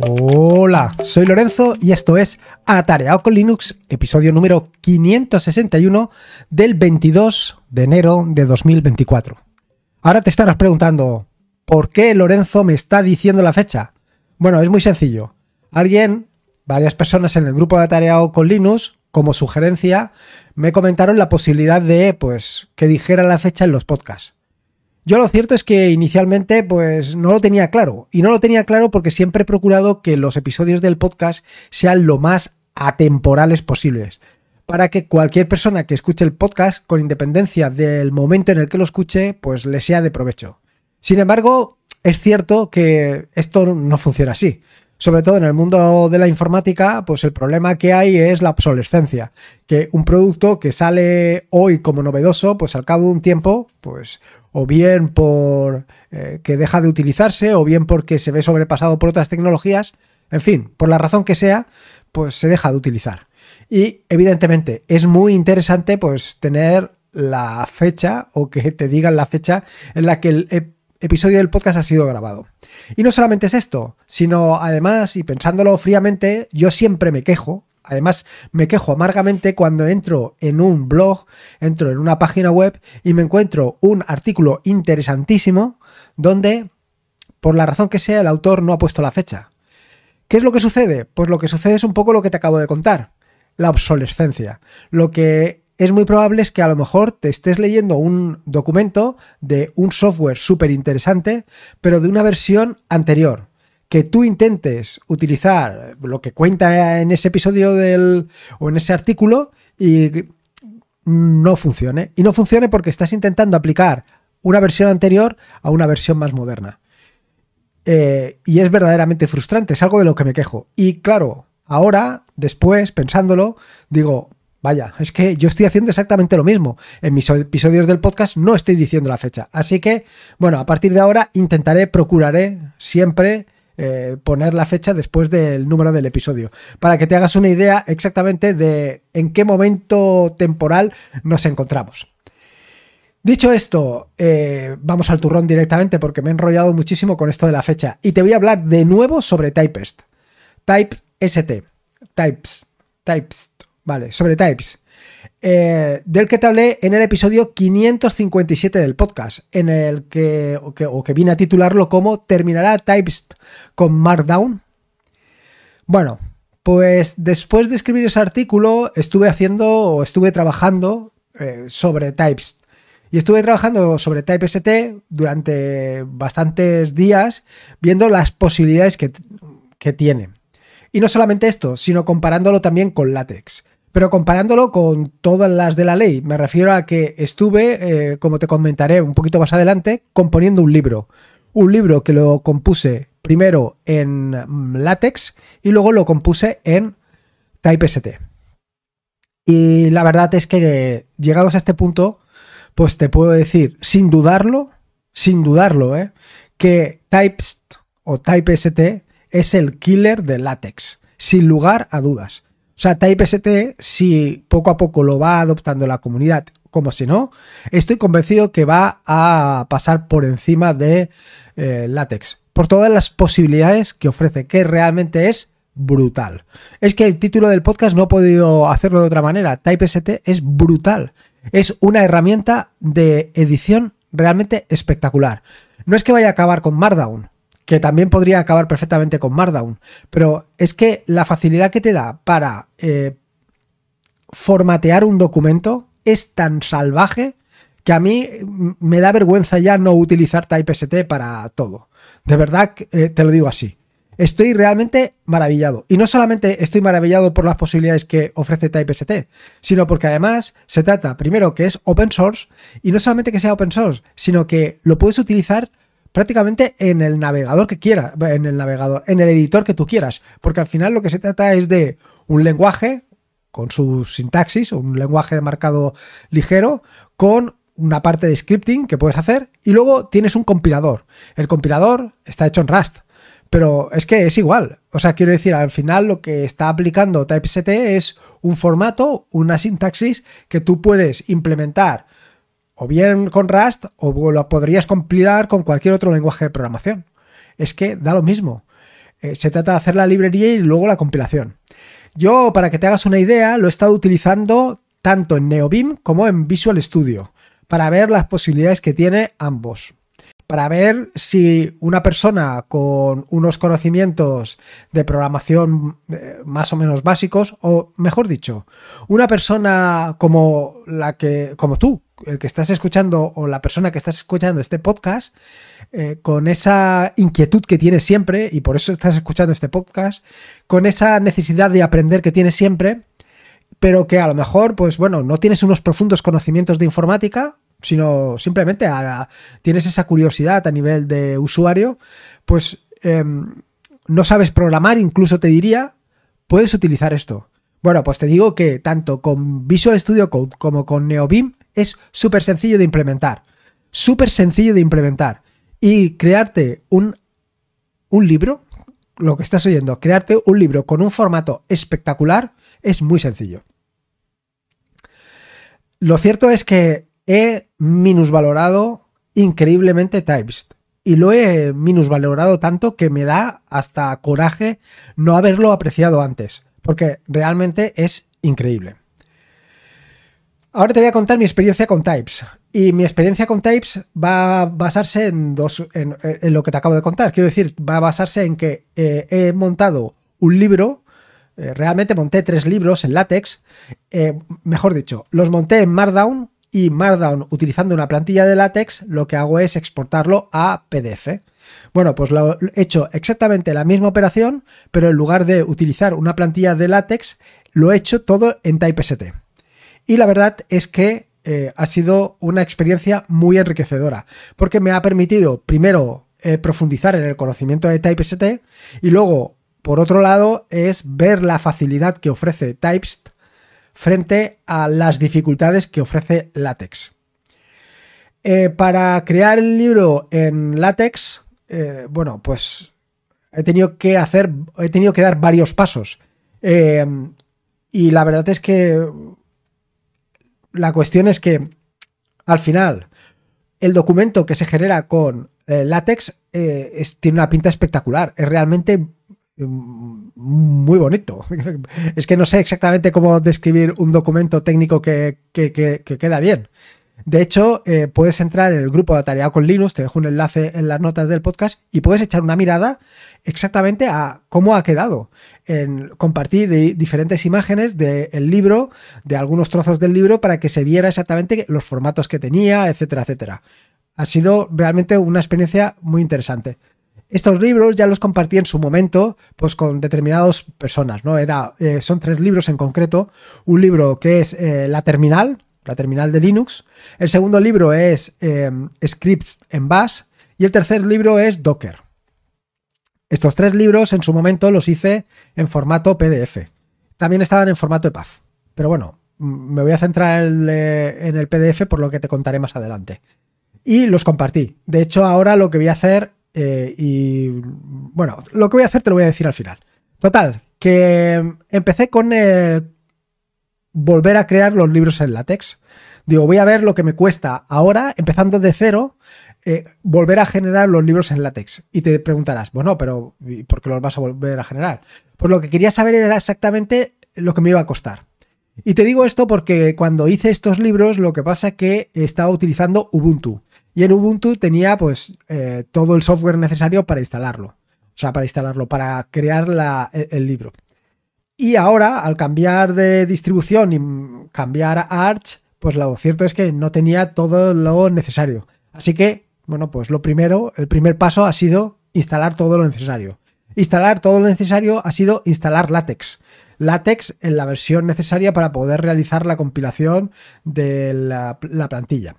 Hola, soy Lorenzo y esto es Atareado con Linux, episodio número 561 del 22 de enero de 2024. Ahora te estarás preguntando, ¿por qué Lorenzo me está diciendo la fecha? Bueno, es muy sencillo. Alguien, varias personas en el grupo de Atareado con Linux, como sugerencia, me comentaron la posibilidad de, pues, que dijera la fecha en los podcasts. Yo lo cierto es que inicialmente pues no lo tenía claro y no lo tenía claro porque siempre he procurado que los episodios del podcast sean lo más atemporales posibles para que cualquier persona que escuche el podcast con independencia del momento en el que lo escuche pues le sea de provecho. Sin embargo, es cierto que esto no funciona así. Sobre todo en el mundo de la informática, pues el problema que hay es la obsolescencia. Que un producto que sale hoy como novedoso, pues al cabo de un tiempo, pues o bien por eh, que deja de utilizarse, o bien porque se ve sobrepasado por otras tecnologías, en fin, por la razón que sea, pues se deja de utilizar. Y evidentemente es muy interesante pues tener la fecha o que te digan la fecha en la que el episodio del podcast ha sido grabado. Y no solamente es esto, sino además, y pensándolo fríamente, yo siempre me quejo, además me quejo amargamente cuando entro en un blog, entro en una página web y me encuentro un artículo interesantísimo donde, por la razón que sea, el autor no ha puesto la fecha. ¿Qué es lo que sucede? Pues lo que sucede es un poco lo que te acabo de contar, la obsolescencia. Lo que es muy probable es que a lo mejor te estés leyendo un documento de un software súper interesante, pero de una versión anterior. Que tú intentes utilizar lo que cuenta en ese episodio del, o en ese artículo y no funcione. Y no funcione porque estás intentando aplicar una versión anterior a una versión más moderna. Eh, y es verdaderamente frustrante, es algo de lo que me quejo. Y claro, ahora, después, pensándolo, digo, Vaya, es que yo estoy haciendo exactamente lo mismo. En mis episodios del podcast no estoy diciendo la fecha. Así que, bueno, a partir de ahora intentaré, procuraré siempre eh, poner la fecha después del número del episodio. Para que te hagas una idea exactamente de en qué momento temporal nos encontramos. Dicho esto, eh, vamos al turrón directamente porque me he enrollado muchísimo con esto de la fecha. Y te voy a hablar de nuevo sobre Typest. Types ST. Types. Types Vale, sobre Types. Eh, del que te hablé en el episodio 557 del podcast, en el que o, que, vine a titularlo como ¿Terminará Types con Markdown? Bueno, pues después de escribir ese artículo estuve haciendo o estuve trabajando eh, sobre Types. Y estuve trabajando sobre TypeST durante bastantes días viendo las posibilidades que, que tiene. Y no solamente esto, sino comparándolo también con látex pero comparándolo con todas las de la ley. Me refiero a que estuve, eh, como te comentaré un poquito más adelante, componiendo un libro. Un libro que lo compuse primero en mm, látex y luego lo compuse en TypeST. Y la verdad es que llegados a este punto, pues te puedo decir, sin dudarlo, sin dudarlo, ¿eh? que Typest o TypeST es el killer de látex, sin lugar a dudas. O sea, TypeST, si poco a poco lo va adoptando la comunidad, como si no, estoy convencido que va a pasar por encima de eh, Latex. Por todas las posibilidades que ofrece, que realmente es brutal. Es que el título del podcast no he podido hacerlo de otra manera. TypeST es brutal. Es una herramienta de edición realmente espectacular. No es que vaya a acabar con Markdown, que también podría acabar perfectamente con Markdown. Pero es que la facilidad que te da para eh, formatear un documento es tan salvaje que a mí me da vergüenza ya no utilizar TypeST para todo. De verdad, eh, te lo digo así. Estoy realmente maravillado. Y no solamente estoy maravillado por las posibilidades que ofrece TypeST, sino porque además se trata, primero, que es open source, y no solamente que sea open source, sino que lo puedes utilizar prácticamente en el navegador que quieras, en el navegador, en el editor que tú quieras, porque al final lo que se trata es de un lenguaje con su sintaxis, un lenguaje de marcado ligero, con una parte de scripting que puedes hacer y luego tienes un compilador. El compilador está hecho en Rust, pero es que es igual. O sea, quiero decir, al final lo que está aplicando TypeST es un formato, una sintaxis que tú puedes implementar o bien con Rust o lo podrías compilar con cualquier otro lenguaje de programación. Es que da lo mismo. Eh, se trata de hacer la librería y luego la compilación. Yo, para que te hagas una idea, lo he estado utilizando tanto en NeoBeam como en Visual Studio para ver las posibilidades que tiene ambos para ver si una persona con unos conocimientos de programación eh, más o menos básicos, o mejor dicho, una persona como la que, como tú, el que estás escuchando, o la persona que estás escuchando este podcast, eh, con esa inquietud que tienes siempre, y por eso estás escuchando este podcast, con esa necesidad de aprender que tienes siempre, pero que a lo mejor, pues bueno, no tienes unos profundos conocimientos de informática, sino simplemente tienes esa curiosidad a nivel de usuario, pues em, no sabes programar, incluso te diría, puedes utilizar esto. Bueno, pues te digo que tanto con Visual Studio Code como con NeoBeam es súper sencillo de implementar. Súper sencillo de implementar. Y crearte un, un libro, lo que estás oyendo, crearte un libro con un formato espectacular es muy sencillo. Lo cierto es que he minusvalorado increíblemente Types. Y lo he minusvalorado tanto que me da hasta coraje no haberlo apreciado antes, porque realmente es increíble. Ahora te voy a contar mi experiencia con Types. Y mi experiencia con Types va a basarse en, dos, en, lo que te acabo de contar. Quiero decir, va a basarse en que eh, he montado un libro, eh, realmente monté tres libros en látex, eh, mejor dicho, los monté en Markdown y Markdown utilizando una plantilla de látex lo que hago es exportarlo a PDF. Bueno, pues lo he hecho exactamente la misma operación, pero en lugar de utilizar una plantilla de látex, lo he hecho todo en TypeST. Y la verdad es que eh, ha sido una experiencia muy enriquecedora, porque me ha permitido primero eh, profundizar en el conocimiento de TypeST y luego, por otro lado, es ver la facilidad que ofrece Typest frente a las dificultades que ofrece látex. Eh, para crear el libro en látex, eh, bueno, pues he tenido que hacer, he tenido que dar varios pasos. Y la verdad es que la cuestión es que al final el documento que se genera con látex tiene una pinta espectacular. Es realmente muy bonito. Es que no sé exactamente cómo describir un documento técnico que, queda bien. De hecho, eh, puedes entrar en el grupo de Atareado con Linux, te dejo un enlace en las notas del podcast y puedes echar una mirada exactamente a cómo ha quedado. En compartir diferentes imágenes del libro, de algunos trozos del libro, para que se viera exactamente los formatos que tenía, etcétera, etcétera. Ha sido realmente una experiencia muy interesante. Estos libros ya los compartí en su momento, pues con determinadas personas, ¿no? Era, eh, son tres libros en concreto. Un libro que es eh, La Terminal, la terminal de Linux. El segundo libro es em, Scripts en Bash. Y el tercer libro es Docker. Estos tres libros en su momento los hice en formato PDF. También estaban en formato EPUB. Pero bueno, me voy a centrar en el PDF por lo que te contaré más adelante. Y los compartí. De hecho, ahora lo que voy a hacer eh, y bueno, lo que voy a hacer te lo voy a decir al final. Total, que empecé con volver a crear los libros en látex. Digo, voy a ver lo que me cuesta ahora, empezando de cero, eh, volver a generar los libros en látex. Y te preguntarás, bueno, pero ¿por qué los vas a volver a generar? Pues lo que quería saber era exactamente lo que me iba a costar. Y te digo esto porque cuando hice estos libros, lo que pasa es que estaba utilizando Ubuntu. Y en Ubuntu tenía pues eh, todo el software necesario para instalarlo. O sea, para instalarlo, para crear el, libro. Y ahora, al cambiar de distribución y cambiar a Arch, pues lo cierto es que no tenía todo lo necesario. Así que, bueno, pues lo primero, el primer paso ha sido instalar todo lo necesario. Instalar todo lo necesario ha sido instalar látex. Látex en la versión necesaria para poder realizar la compilación de la plantilla.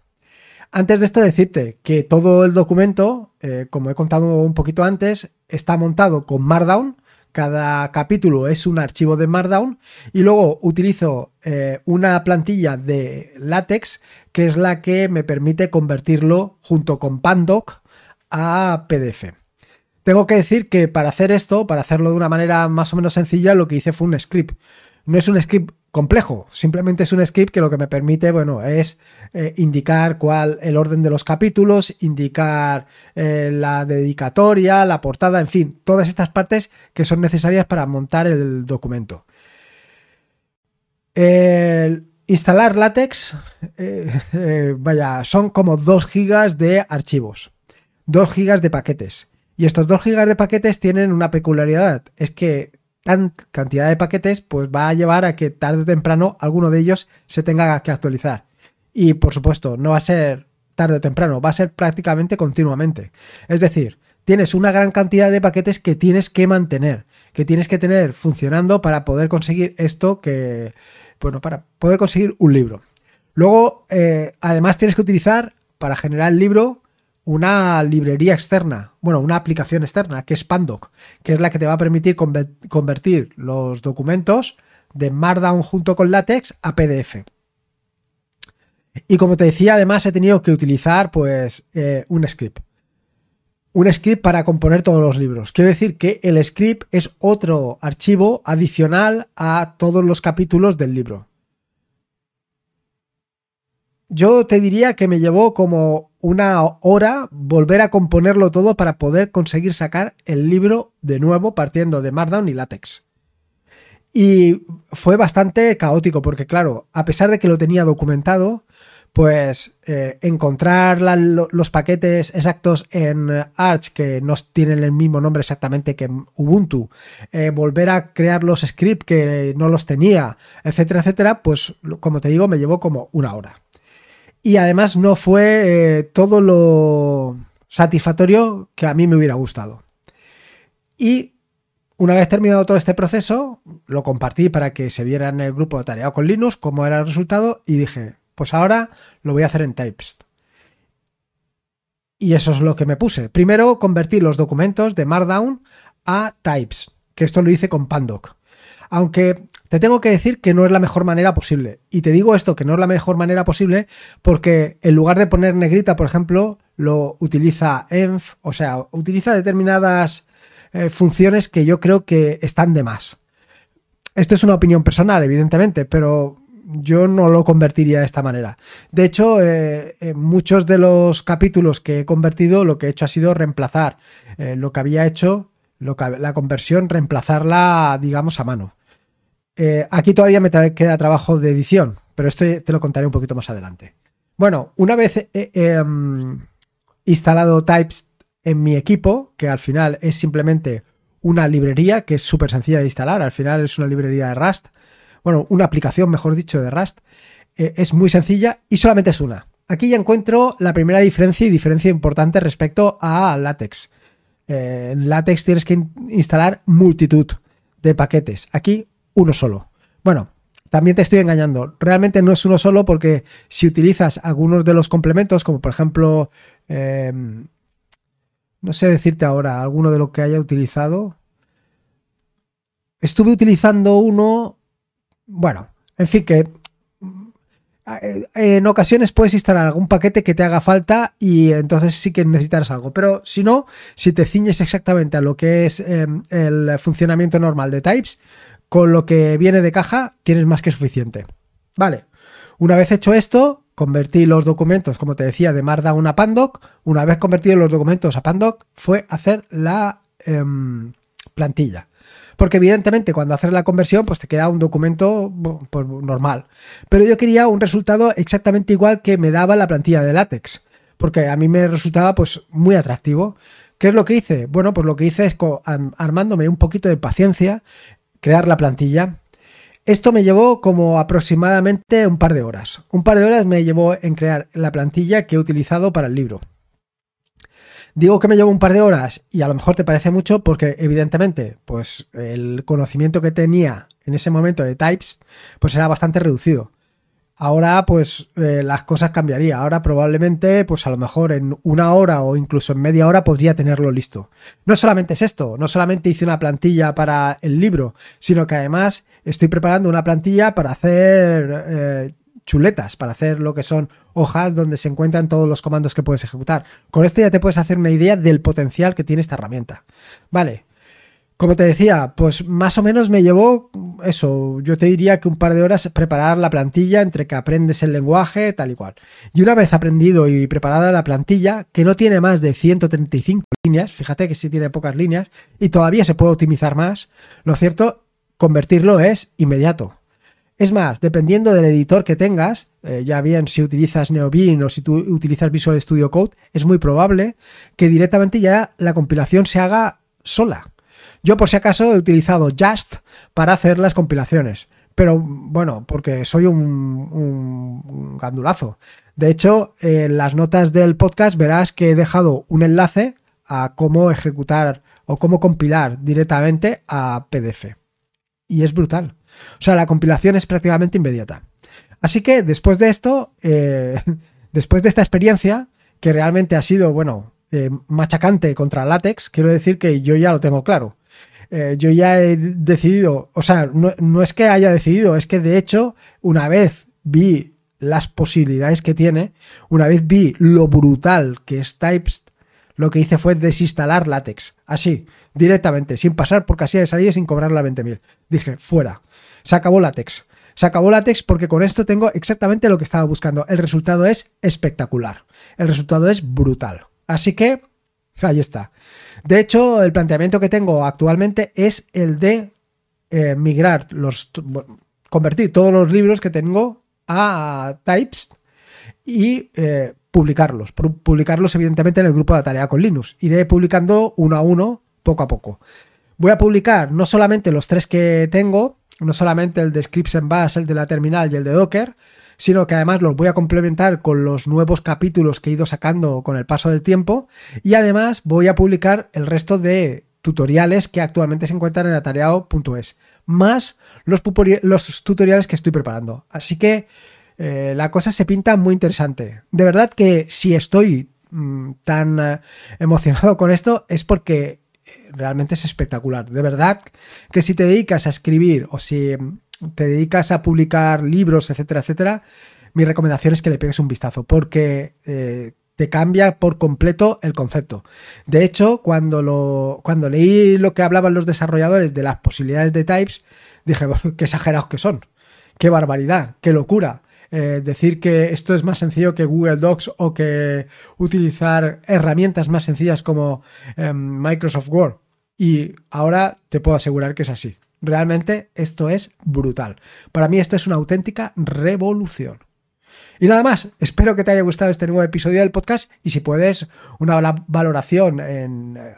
Antes de esto decirte que todo el documento, eh, como he contado un poquito antes, está montado con Markdown. Cada capítulo es un archivo de Markdown y luego utilizo eh, una plantilla de látex que es la que me permite convertirlo junto con Pandoc a PDF. Tengo que decir que para hacer esto, para hacerlo de una manera más o menos sencilla, lo que hice fue un script. No es un script complejo. Simplemente es un script que lo que me permite, bueno, es eh, indicar cuál el orden de los capítulos, indicar eh, la dedicatoria, la portada, en fin, todas estas partes que son necesarias para montar el documento. instalar látex, eh, vaya, son como 2 gigas de archivos, 2 gigas de paquetes. Y estos 2 gigas de paquetes tienen una peculiaridad, es que tan cantidad de paquetes, pues va a llevar a que tarde o temprano alguno de ellos se tenga que actualizar. Y por supuesto, no va a ser tarde o temprano, va a ser prácticamente continuamente. Es decir, tienes una gran cantidad de paquetes que tienes que mantener, que tienes que tener funcionando para poder conseguir esto que, bueno, para poder conseguir un libro. Luego, eh, además tienes que utilizar para generar el libro una librería externa, bueno, una aplicación externa, que es Pandoc, que es la que te va a permitir convertir los documentos de Markdown junto con LaTeX a PDF. Y como te decía, además he tenido que utilizar pues eh, un script. Un script para componer todos los libros. Quiero decir que el script es otro archivo adicional a todos los capítulos del libro. Yo te diría que me llevó como una hora volver a componerlo todo para poder conseguir sacar el libro de nuevo partiendo de Markdown y Latex. Y fue bastante caótico porque claro, a pesar de que lo tenía documentado, pues eh, encontrar los paquetes exactos en Arch que no tienen el mismo nombre exactamente que Ubuntu, eh, volver a crear los scripts que no los tenía, etcétera, etcétera, pues como te digo, me llevó como una hora y además no fue eh, todo lo satisfactorio que a mí me hubiera gustado. Y una vez terminado todo este proceso, lo compartí para que se viera en el grupo de Tareado con Linux cómo era el resultado y dije, pues ahora lo voy a hacer en Types. Y eso es lo que me puse. Primero convertí los documentos de Markdown a Types, que esto lo hice con Pandoc. Aunque te tengo que decir que no es la mejor manera posible. Y te digo esto, que no es la mejor manera posible, porque en lugar de poner negrita, por ejemplo, lo utiliza env, o sea, utiliza determinadas eh, funciones que yo creo que están de más. Esto es una opinión personal, evidentemente, pero yo no lo convertiría de esta manera. De hecho, eh, en muchos de los capítulos que he convertido, lo que he hecho ha sido reemplazar eh, lo que había hecho, la conversión, reemplazarla, digamos, a mano. Eh, aquí todavía me queda trabajo de edición, pero esto te lo contaré un poquito más adelante. Bueno, una vez em, instalado Types en mi equipo, que al final es simplemente una librería que es súper sencilla de instalar, al final es una librería de Rust, bueno, una aplicación, mejor dicho, de Rust, eh, es muy sencilla y solamente es una. Aquí ya encuentro la primera diferencia y diferencia importante respecto a LaTeX. Eh, en LaTeX tienes que instalar multitud de paquetes. Aquí uno solo. Bueno, también te estoy engañando. Realmente no es uno solo porque si utilizas algunos de los complementos, como por ejemplo, em, no sé decirte ahora, alguno de lo que haya utilizado. Estuve utilizando uno, bueno, en fin, que eh, en ocasiones puedes instalar algún paquete que te haga falta y entonces sí que necesitarás algo. Pero si no, si te ciñes exactamente a lo que es em, el funcionamiento normal de Types, con lo que viene de caja tienes más que suficiente. Vale, una vez hecho esto, convertí los documentos, como te decía, de Markdown a Pandoc. Una vez convertidos los documentos a Pandoc, fue hacer la em, plantilla. Porque evidentemente cuando haces la conversión, pues te queda un documento pues, normal. Pero yo quería un resultado exactamente igual que me daba la plantilla de látex. Porque a mí me resultaba pues muy atractivo. ¿Qué es lo que hice? Bueno, pues lo que hice es armándome un poquito de paciencia, crear la plantilla. Esto me llevó como aproximadamente un par de horas. Un par de horas me llevó en crear la plantilla que he utilizado para el libro. Digo que me llevó un par de horas y a lo mejor te parece mucho porque evidentemente pues el conocimiento que tenía en ese momento de types pues era bastante reducido. Ahora pues eh, las cosas cambiarían. Ahora probablemente pues a lo mejor en una hora o incluso en media hora podría tenerlo listo. No solamente es esto, no solamente hice una plantilla para el libro, sino que además estoy preparando una plantilla para hacer eh, chuletas, para hacer lo que son hojas donde se encuentran todos los comandos que puedes ejecutar. Con esto ya te puedes hacer una idea del potencial que tiene esta herramienta. Vale. Como te decía, pues más o menos me llevó eso, yo te diría que un par de horas preparar la plantilla entre que aprendes el lenguaje, tal y cual. Y una vez aprendido y preparada la plantilla, que no tiene más de 135 líneas, fíjate que sí tiene pocas líneas y todavía se puede optimizar más, lo cierto, convertirlo es inmediato. Es más, dependiendo del editor que tengas, eh, ya bien si utilizas Neobin o si tú utilizas Visual Studio Code, es muy probable que directamente ya la compilación se haga sola. Yo por si acaso he utilizado Just para hacer las compilaciones, pero bueno, porque soy un, gandulazo. De hecho, en las notas del podcast verás que he dejado un enlace a cómo ejecutar o cómo compilar directamente a PDF. Y es brutal. O sea, la compilación es prácticamente inmediata. Así que después de esto, eh, después de esta experiencia, que realmente ha sido, bueno, eh, machacante contra látex, quiero decir que yo ya lo tengo claro. Eh, yo ya he decidido, o sea, no, es que haya decidido, es que de hecho, una vez vi las posibilidades que tiene, una vez vi lo brutal que es Types, lo que hice fue desinstalar látex, así, directamente, sin pasar por casilla de salida y sin cobrar la 20.000. Dije, fuera, se acabó látex. Se acabó látex porque con esto tengo exactamente lo que estaba buscando. El resultado es espectacular. El resultado es brutal. Así que Ahí está. De hecho, el planteamiento que tengo actualmente es el de eh, migrar los convertir todos los libros que tengo a Types y eh, publicarlos. Publicarlos, evidentemente, en el grupo de tarea con Linux. Iré publicando uno a uno, poco a poco. Voy a publicar no solamente los tres que tengo, no solamente el de Scripts en Bash, el de la terminal y el de Docker, sino que además los voy a complementar con los nuevos capítulos que he ido sacando con el paso del tiempo y además voy a publicar el resto de tutoriales que actualmente se encuentran en atareado.es, más los, tutoriales que estoy preparando. Así que eh, la cosa se pinta muy interesante. De verdad que si estoy mm, tan eh, emocionado con esto es porque eh, realmente es espectacular. De verdad que si te dedicas a escribir o si te dedicas a publicar libros, etcétera, etcétera, mi recomendación es que le pegues un vistazo porque eh, te cambia por completo el concepto. De hecho, cuando, lo, cuando leí lo que hablaban los desarrolladores de las posibilidades de types, dije, qué exagerados que son, qué barbaridad, qué locura. Eh, decir que esto es más sencillo que Google Docs o que utilizar herramientas más sencillas como em, Microsoft Word. Y ahora te puedo asegurar que es así. Realmente esto es brutal. Para mí esto es una auténtica revolución. Y nada más, espero que te haya gustado este nuevo episodio del podcast y si puedes una valoración en eh,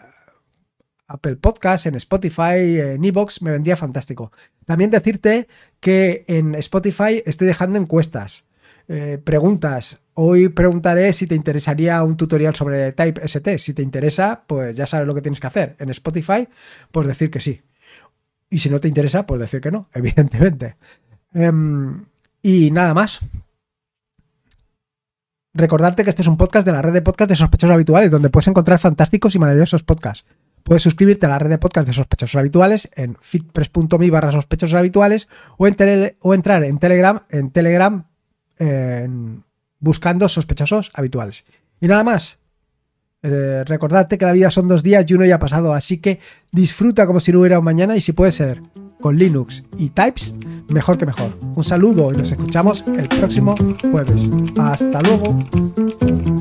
Apple Podcast, en Spotify, en Evox, me vendría fantástico. También decirte que en Spotify estoy dejando encuestas, eh, preguntas. Hoy preguntaré si te interesaría un tutorial sobre Type ST. Si te interesa, pues ya sabes lo que tienes que hacer. En Spotify, pues decir que sí. Y si no te interesa, pues decir que no, evidentemente. Em, y nada más. Recordarte que este es un podcast de la red de podcast de sospechosos habituales, donde puedes encontrar fantásticos y maravillosos podcasts. Puedes suscribirte a la red de podcast de sospechosos habituales en fitpress.me barra habituales o, o, entrar en Telegram, en Telegram buscando sospechosos habituales. Y nada más. Eh, recordarte que la vida son dos días y uno ya ha pasado, así que disfruta como si no hubiera un mañana y si puede ser con Linux y Types, mejor que mejor. Un saludo y nos escuchamos el próximo jueves. Hasta luego.